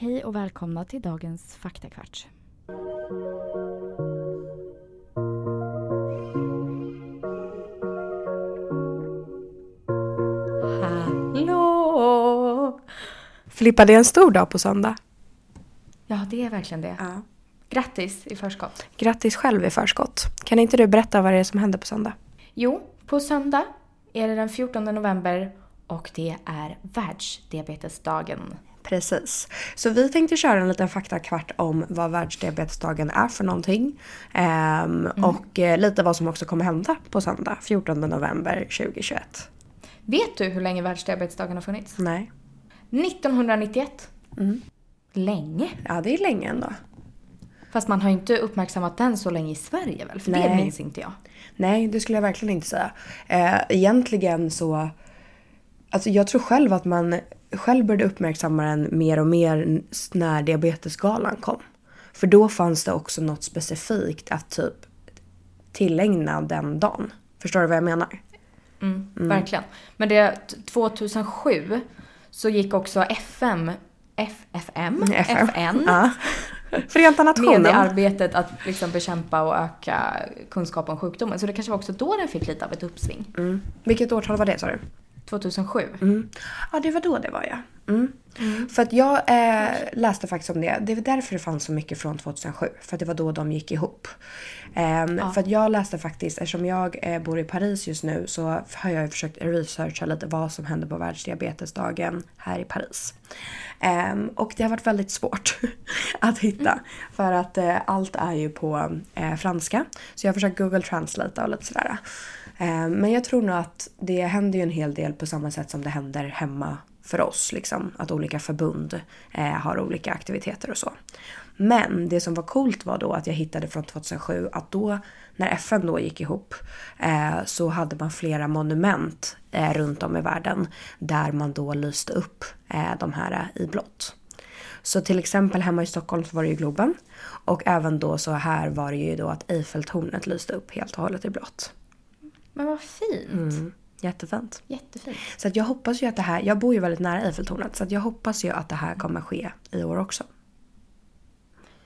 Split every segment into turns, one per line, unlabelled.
Hej och välkomna till dagens faktakvart.
Hallå! Filippa, det är en stor dag på söndag.
Ja, det är verkligen det.
Ja.
Grattis i förskott.
Grattis själv i förskott. Kan inte du berätta vad det är som händer på söndag?
Jo, på söndag är det den 14 november och det är världsdiabetesdagen.
Precis. Så vi tänkte köra en liten faktakvart om vad världsdiabetesdagen är för någonting. Ehm, Och eh, lite vad som också kommer hända på söndag, 14 november 2021.
Vet du hur länge världsdiabetesdagen har funnits?
Nej.
1991. Länge.
Ja, det är länge ändå.
Fast man har ju inte uppmärksammat den så länge i Sverige väl? För det
Nej.
minns inte jag.
Nej, det skulle jag verkligen inte säga. Eh, egentligen så... Alltså jag tror själv att man själv började uppmärksamma den mer och mer när diabetesgalan kom. För då fanns det också något specifikt att typ tillägna den dagen. Förstår du vad jag menar?
Mm, Verkligen. Men det 2007 så gick också FM, FFM,
FM.
FN
Ja. Förenta
med i
Nationerna.
arbetet att liksom bekämpa och öka kunskap om sjukdomen. Så det kanske var också då den fick lite av ett uppsving.
Mm. Vilket årtal var det sa du?
2007.
Mm. Ja, det var då det var ja. Mm. För att jag eh, läste faktiskt om det. Det var därför det fanns så mycket från 2007. För att det var då de gick ihop. Ehm, För att jag läste faktiskt, eftersom jag eh, bor i Paris just nu så har jag försökt researcha lite vad som händer på världsdiabetesdagen här i Paris. Ehm, och det har varit väldigt svårt att hitta. För att eh, allt är ju på eh, franska. Så jag har försökt google translate och lite sådär. Eh, men jag tror nog att det händer ju en hel del på samma sätt som det händer hemma för oss. Liksom, att olika förbund eh, har olika aktiviteter och så. Men det som var coolt var då att jag hittade från 2007 att då när FN då gick ihop eh, så hade man flera monument eh, runt om i världen där man då lyste upp eh, de här i blått. Så till exempel hemma i Stockholm så var det ju Globen och även då så här var det ju då att Eiffeltornet lyste upp helt och hållet i blått.
Men vad fint.
Mm. Jättefint.
Jättefint.
Så att jag hoppas ju att det här, jag bor ju väldigt nära Eiffeltornet så att jag hoppas ju att det här kommer ske i år också.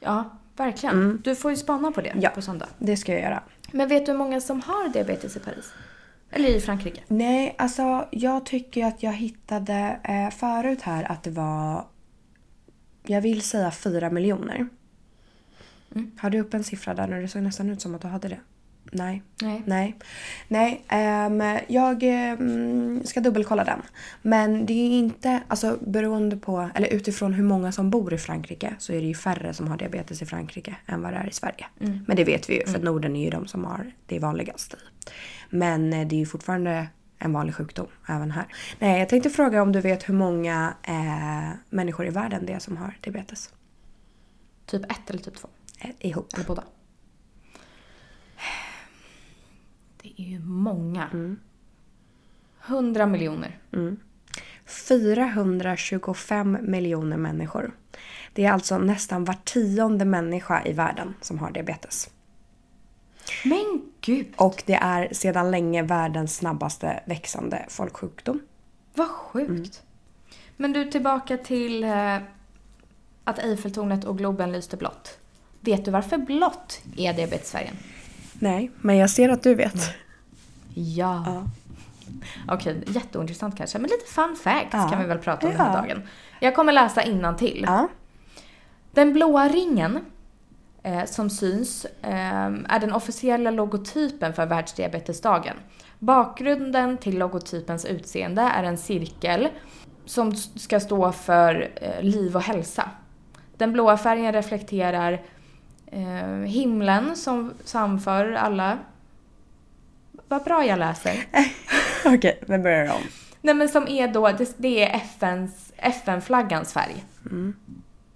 Ja, verkligen. Du får ju spana på det
Mm. Ja.
på söndag.
Det ska jag göra.
Men vet du hur många som har diabetes i Paris? Eller i Frankrike?
Nej, alltså jag tycker att jag hittade eh, förut här att det var, jag vill säga fyra miljoner. Har du upp en siffra där när det såg nästan ut som att du hade det? Nej.
Nej.
Nej. Nej, ehm, jag ehm, ska dubbelkolla den. Men det är inte, alltså beroende på, eller utifrån hur många som bor i Frankrike så är det ju färre som har diabetes i Frankrike än vad det är i Sverige. Men det vet vi ju för Norden är ju de som har det vanligaste. Men eh, det är ju fortfarande en vanlig sjukdom även här. Nej, jag tänkte fråga om du vet hur många eh, människor i världen det är som har diabetes?
Typ ett eller typ två?
Eh, ihop.
Eller båda? Det är ju många. 100 miljoner.
425 miljoner människor. Det är alltså nästan var tionde människa i världen som har diabetes.
Men gud!
Och det är sedan länge världens snabbaste växande folksjukdom.
Vad sjukt. Men du, tillbaka till eh, att Eiffeltornet och Globen lyste blått. Vet du varför blått är diabetesfärgen?
Nej, men jag ser att du vet.
Ja.
Ja.
Okej, jätteointressant kanske, men lite fun facts
Ja.
kan vi väl prata om den här
Ja.
dagen. Jag kommer läsa till.
Ja.
Den blåa ringen eh, som syns eh, är den officiella logotypen för världsdiabetesdagen. Bakgrunden till logotypens utseende är en cirkel som ska stå för eh, liv och hälsa. Den blåa färgen reflekterar eh, himlen som samför alla. Vad bra jag läser.
Okej, vi börjar om.
Nej men som är då, det, det är FNs, FN-flaggans färg.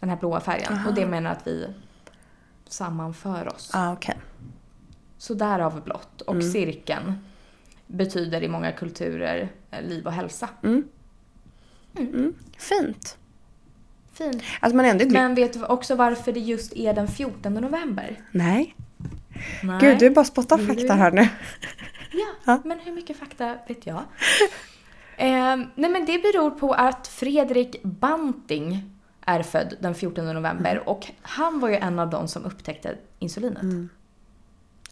Den här blåa färgen. Och det menar att vi sammanför oss.
Ja, okej.
Så därav blått. Och cirkeln betyder i många kulturer eh, liv och hälsa.
Fint.
Fint.
Alltså man är ändå glad.
Men vet du också varför det just är den 14 november?
Nej.
Nej.
Gud, du bara spottar
Vill
fakta här nu.
Ja,
Ja.
men hur mycket fakta vet jag? eh, nej men det beror på att Fredrik Banting är född den 14 november
Mm.
och han var ju en av de som upptäckte insulinet.
Mm.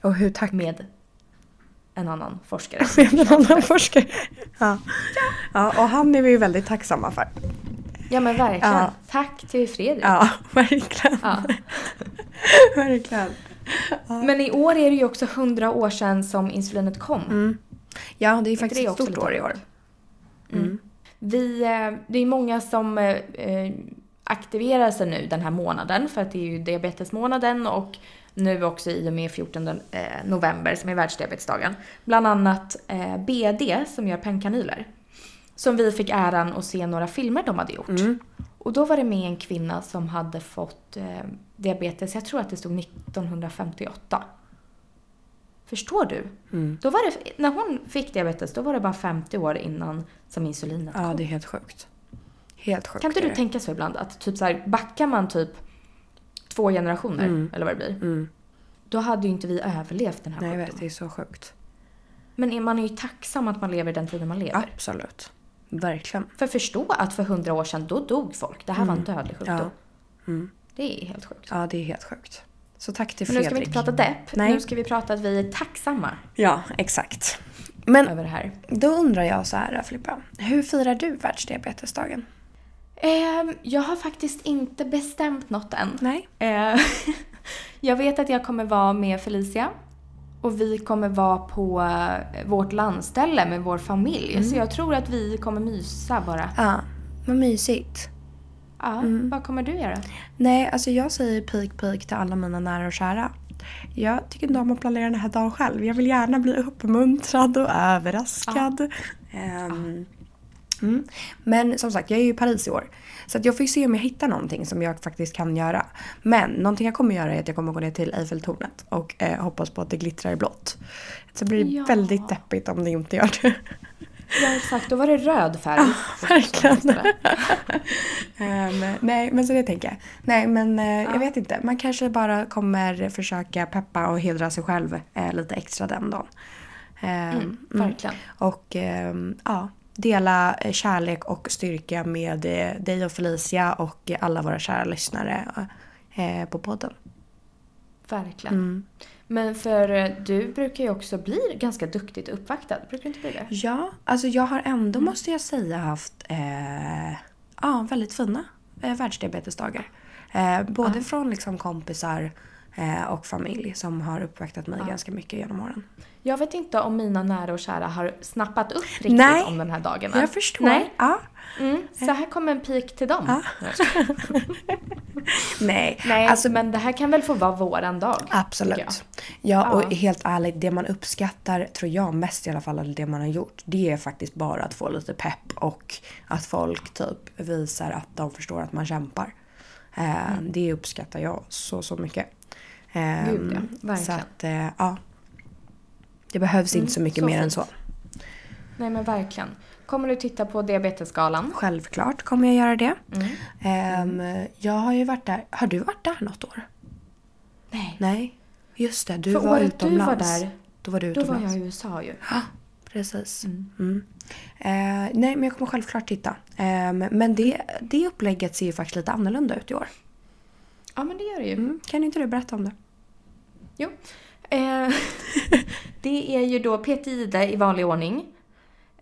Och hur tack...
Med en annan forskare.
Med en annan forskare. Ja. ja, och han är vi ju väldigt tacksamma för.
Ja men verkligen.
Ja.
Tack till Fredrik.
Ja, verkligen.
Ja.
verkligen.
Men i år är det ju också 100 år sedan som insulinet kom.
Mm. Ja, det är
Inte
faktiskt
det
ett stort år i år.
Mm. Vi, eh, det är många som eh, eh, aktiverar sig nu den här månaden för att det är ju diabetesmånaden och nu också i och med 14 eh, november som är världsdiabetesdagen. Bland annat eh, BD som gör pennkanyler. Som vi fick äran att se några filmer de hade gjort.
Mm.
Och då var det med en kvinna som hade fått eh, diabetes, jag tror att det stod 1958. Förstår du?
Mm.
Då var det, när hon fick diabetes, då var det bara 50 år innan som insulinet
Ja,
kom.
det är helt sjukt. Helt sjukt.
Kan inte du tänka så ibland att typ så här, backar man typ två generationer,
Mm.
eller vad det blir,
Mm.
då hade ju inte vi överlevt den här
Nej, jag vet.
sjukdomen.
Det är så sjukt.
Men är man är ju tacksam att man lever den tiden man lever.
Absolut. Verkligen.
För förstå att för hundra år sedan, då dog folk. Det här var en dödlig sjukdom.
Ja. Mm.
Det är helt sjukt.
Ja, det är helt sjukt. Så tack till
Men nu
Fredrik.
ska vi inte prata depp.
Nej.
Nu ska vi prata att vi är tacksamma
Ja, exakt. Men
över det här.
då undrar jag så här, Filippa. Hur firar du världsdiabetesdagen?
Ehm, jag har faktiskt inte bestämt något än.
Nej.
Eh, jag vet att jag kommer vara med Felicia. Och vi kommer vara på eh, vårt landställe med vår familj.
Mm.
Så jag tror att vi kommer mysa bara.
Ja, vad mysigt.
Ja,
Mm.
vad kommer du göra?
Nej, alltså jag säger pik pik till alla mina nära och kära. Jag tycker inte om att planera den här dagen själv. Jag vill gärna bli uppmuntrad och överraskad. Ehm, mm. Men som sagt, jag är ju i Paris i år. Så jag får ju se om jag hittar någonting som jag faktiskt kan göra. Men någonting jag kommer göra är att jag kommer gå ner till Eiffeltornet och eh, hoppas på att det glittrar i blått. Så blir det
Ja.
väldigt deppigt om det inte gör det.
Ja, exakt. Då var det röd färg.
verkligen. Ehm, nej, men så det tänker jag. Nej, men eh,
Ja.
jag vet inte. Man kanske bara kommer försöka peppa och hedra sig själv eh, lite extra den dagen. Ehm,
Mm, verkligen.
Och ehm, ja, dela eh, kärlek och styrka med eh, dig och Felicia och alla våra kära lyssnare eh, på podden.
Verkligen.
Mm.
Men för du brukar ju också bli ganska duktigt uppvaktad. Brukar du inte bli det?
Ja, alltså jag har ändå
Mm.
måste jag säga haft eh, ja, väldigt fina eh, världsdiabetesdagar. Eh, både
Ja.
från liksom kompisar eh, och familj som har uppvaktat mig
Ja.
ganska mycket genom åren.
Jag vet inte om mina nära och kära har snappat upp riktigt
Nej.
om den här dagen än.
Jag förstår.
Nej.
Ja.
Mm, så här kommer en pik till dem.
Ja. Nej,
Nej,
alltså
men det här kan väl få vara våran dag?
Absolut. Ja, och
Ja.
helt ärligt, det man uppskattar, tror jag mest i alla fall, eller det man har gjort, det är faktiskt bara att få lite pepp och att folk typ visar att de förstår att man kämpar. Eh, Det uppskattar jag så, så mycket. Eh,
Mm. Gud, ja.
Så
Verkligen.
att, eh, ja. Det behövs inte så mycket
så
mer än
fint.
så.
Nej men verkligen. Kommer du titta på Diabetesgalan?
Självklart kommer jag göra det.
Mm.
Ehm, jag har ju varit där. Har du varit där något år?
Nej.
Nej. Just det, du
För
var
året
utomlands.
du var där,
Då var du
då var
utomlands.
jag i USA ju.
Ja, precis.
Mm.
Mm. Eh, nej, men jag kommer självklart titta. Ehm, men det, det upplägget ser ju faktiskt lite annorlunda ut i år.
Ja men det gör det ju.
Mm. Kan inte du berätta om det?
Jo. Eh, det är ju då Peter Ide i vanlig ordning.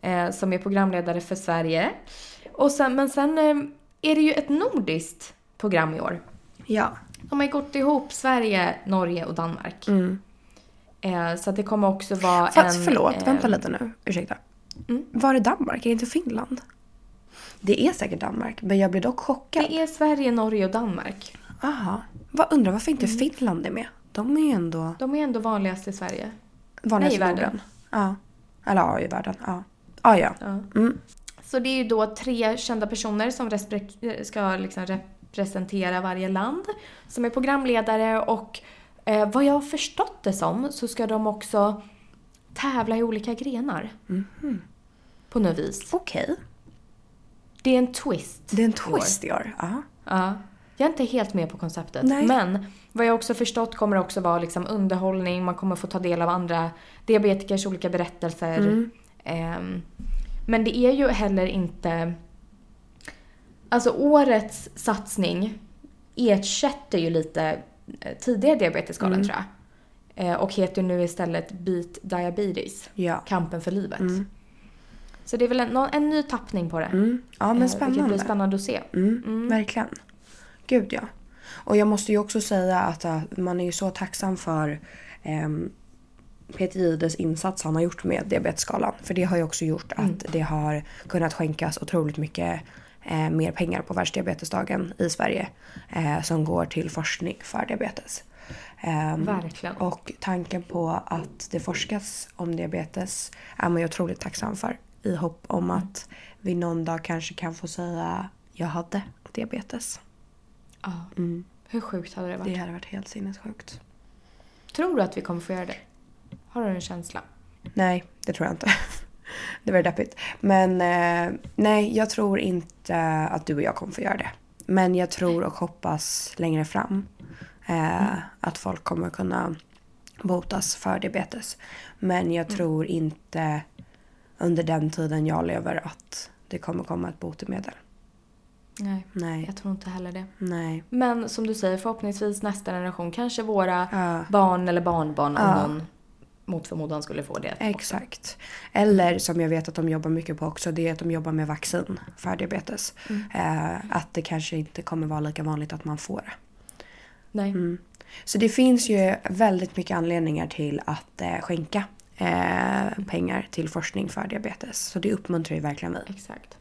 Eh, som är programledare för Sverige. Och sen, men sen eh, är det ju ett nordiskt program i år.
Ja.
De har gått ihop Sverige, Norge och Danmark.
Mm.
Så att det kommer också vara
Fast
en...
förlåt,
eh,
vänta lite nu. Ursäkta.
Mm.
Var är Danmark? Är det inte Finland? Det är säkert Danmark, men jag blir dock chockad.
Det är Sverige, Norge och Danmark.
Aha. Vad undrar varför
Mm.
inte Finland är med? De är ändå
De är ändå vanligast i Sverige.
vanligast
Nej, i världen.
Ja. Eller ja, i världen. Ja. Ah, ja.
Ja.
Mm.
Så det är ju då tre kända personer som respre- ska liksom representera varje land. Som är programledare och eh, vad jag har förstått det som så ska de också tävla i olika grenar.
Mhm.
På något vis.
Okej.
Det är en twist.
Det är en twist i år. Ja.
Ja. Jag är inte helt med på konceptet.
Nej.
Men vad jag också förstått kommer det också vara liksom underhållning, man kommer få ta del av andra diabetikers olika berättelser.
Mm.
Ehm, men det är ju heller inte... Alltså årets satsning ersätter ju lite eh, tidigare diabetesskalan
Mm.
tror jag. Eh, Och heter nu istället Beat Diabetes.
Ja.
Kampen för livet.
Mm.
Så det är väl en, en ny tappning på det.
Mm. Ja
Eh,
men
Vilket blir
spännande.
spännande att se.
Mm, Verkligen. Gud ja. Och jag måste ju också säga att äh, man är ju så tacksam för ehm, Peter Gides insats han har gjort med diabetesskalan. För det har ju också gjort att det har kunnat skänkas otroligt mycket eh, mer pengar på världsdiabetesdagen i Sverige. Eh, som går till forskning för diabetes. Ehm,
Verkligen.
Och tanken på att det forskas om diabetes är man ju otroligt tacksam för. I hopp om att vi någon dag kanske kan få säga jag hade diabetes.
Ja. Hur sjukt hade det varit?
Det hade varit helt sinnessjukt.
Tror du att vi kommer få göra det? Har du en känsla?
Nej, det tror jag inte. Det var deppigt. Men eh, nej, jag tror inte att du och jag kommer få göra det. Men jag tror och hoppas längre fram eh, att folk kommer kunna botas för diabetes. Men jag tror inte under den tiden jag lever att det kommer komma ett botemedel.
Nej,
Nej,
jag tror inte heller det.
nej.
Men som du säger, förhoppningsvis nästa generation, kanske våra
Ja.
barn eller barnbarn om
Ja.
någon mot förmodan skulle få det.
Exakt. Eller som jag vet att de jobbar mycket på också, det är att de jobbar med vaccin för diabetes. Eh, att det kanske inte kommer vara lika vanligt att man får det.
Nej.
Mm. Så det finns ju väldigt mycket anledningar till att eh, skänka eh, pengar till forskning för diabetes. Så det uppmuntrar ju verkligen vi.
Exakt.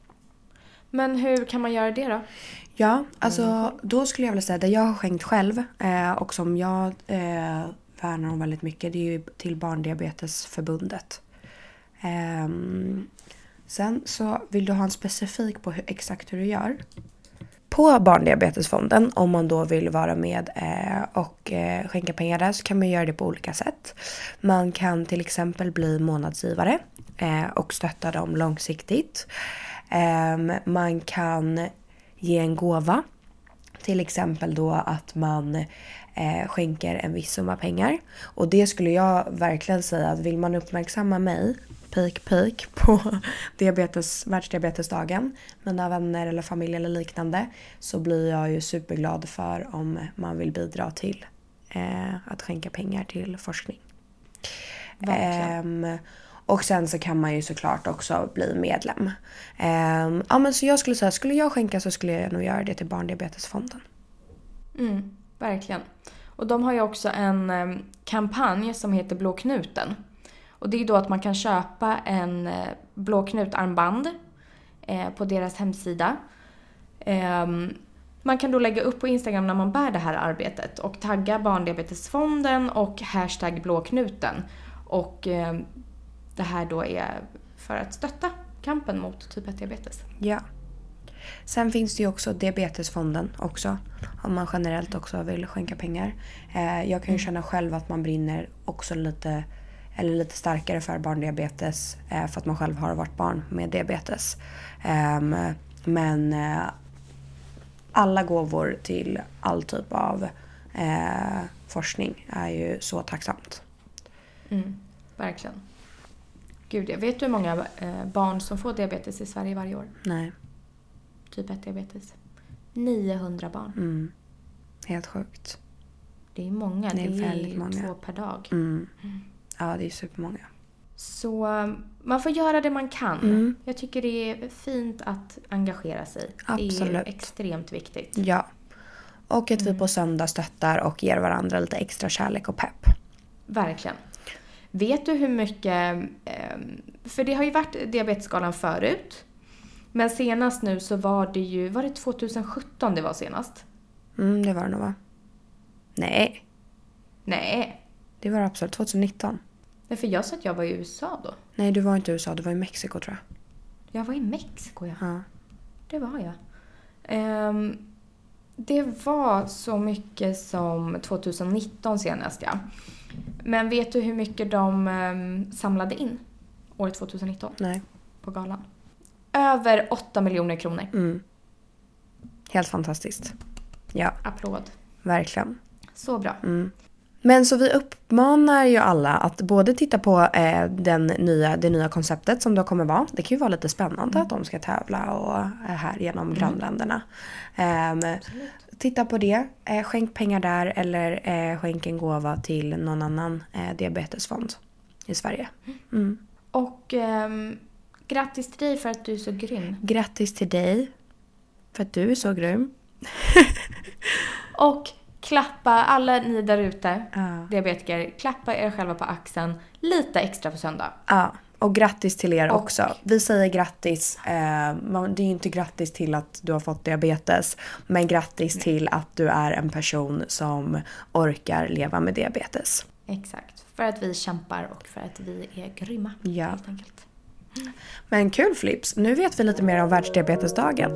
Men hur kan man göra det då?
Ja, alltså då skulle jag vilja säga det jag har skänkt själv eh, och som jag eh, värnar om väldigt mycket det är ju till Barndiabetesförbundet. Ehm, sen så vill du ha en specifik på hur, exakt hur du gör. På Barndiabetesfonden, om man då vill vara med eh, och eh, skänka pengar där så kan man göra det på olika sätt. Man kan till exempel bli månadsgivare eh, och stötta dem långsiktigt. Ehm, man kan ge en gåva. Till exempel då att man eh, skänker en viss summa pengar. Och det skulle jag verkligen säga att vill man uppmärksamma mig, pik pik, på diabetes, världsdiabetesdagen, mina vänner eller familj eller liknande, så blir jag ju superglad för om man vill bidra till eh, att skänka pengar till forskning.
Verkligen.
Ehm, och sen så kan man ju såklart också bli medlem. Ehm, ja men så jag skulle säga, skulle jag skänka så skulle jag nog göra det till Barndiabetesfonden.
Mm, verkligen. Och de har ju också en ehm, kampanj som heter Blå knuten. Och det är då att man kan köpa en eh, Blå knutarmband eh, på deras hemsida. Ehm, man kan då lägga upp på Instagram när man bär det här arbetet och tagga Barndiabetesfonden och hashtag blåknuten. Och eh, det här då är för att stötta kampen mot typ 1-diabetes.
Ja. Sen finns det ju också Diabetesfonden också. Om man generellt också vill skänka pengar. Eh, jag kan ju känna själv att man brinner också lite, eller lite starkare för barndiabetes. Eh, för att man själv har varit barn med diabetes. Ehm, men eh, alla gåvor till all typ av forskning är ju så tacksamt.
Mm, verkligen. Gud, jag vet du hur många eh, barn som får diabetes i Sverige varje år?
Nej.
Typ 1-diabetes. 900 barn.
Mm. Helt sjukt.
Det är många.
Det är
Det är,
väldigt många.
två per dag.
Mm. Ja, det är supermånga.
Så eh, man får göra det man kan.
Mm.
Jag tycker det är fint att engagera sig. Det
Absolut.
är extremt viktigt.
Ja. Och att
Mm.
vi på söndag stöttar och ger varandra lite extra kärlek och pepp.
Verkligen. Vet du hur mycket... Eh, för det har ju varit diabetesskalan förut. Men senast nu så var det ju... Var det 2017 det var senast?
Mm, det var det nog va? Nej,
Nej.
det var absolut 2019.
Nej, för jag sa att jag var i USA då.
Nej, du var inte i USA, du var i Mexiko tror jag.
Jag var i Mexiko, ja.
Ja.
Det var jag. Ehm, det var så mycket som 2019 senast, ja. Men vet du hur mycket de ehm, samlade in år 2019
Nej.
på galan? Över 8 miljoner kronor.
Mm. Helt fantastiskt. Ja,
Applåd.
verkligen.
Så bra.
Mm. Men så vi uppmanar ju alla att både titta på eh, den nya, det nya konceptet som då kommer vara. Det kan ju vara lite spännande mm. att de ska tävla och är här genom mm. grannländerna. Um, titta på det. Eh, skänk pengar där eller eh, skänk en gåva till någon annan eh, diabetesfond i Sverige. Mm.
Och ehm, grattis till dig för att du är så grym.
Grattis till dig för att du är så grym.
och klappa alla ni där ute, ja. diabetiker, klappa er själva på axeln lite extra på söndag.
Ja. Och grattis till er och, också. Vi säger grattis. Eh, det är ju inte grattis till att du har fått diabetes. Men grattis nej. till att du är en person som orkar leva med diabetes.
Exakt. För att vi kämpar och för att vi är grymma. Ja. Helt enkelt.
Men kul Flips. Nu vet vi lite mer om världsdiabetesdagen.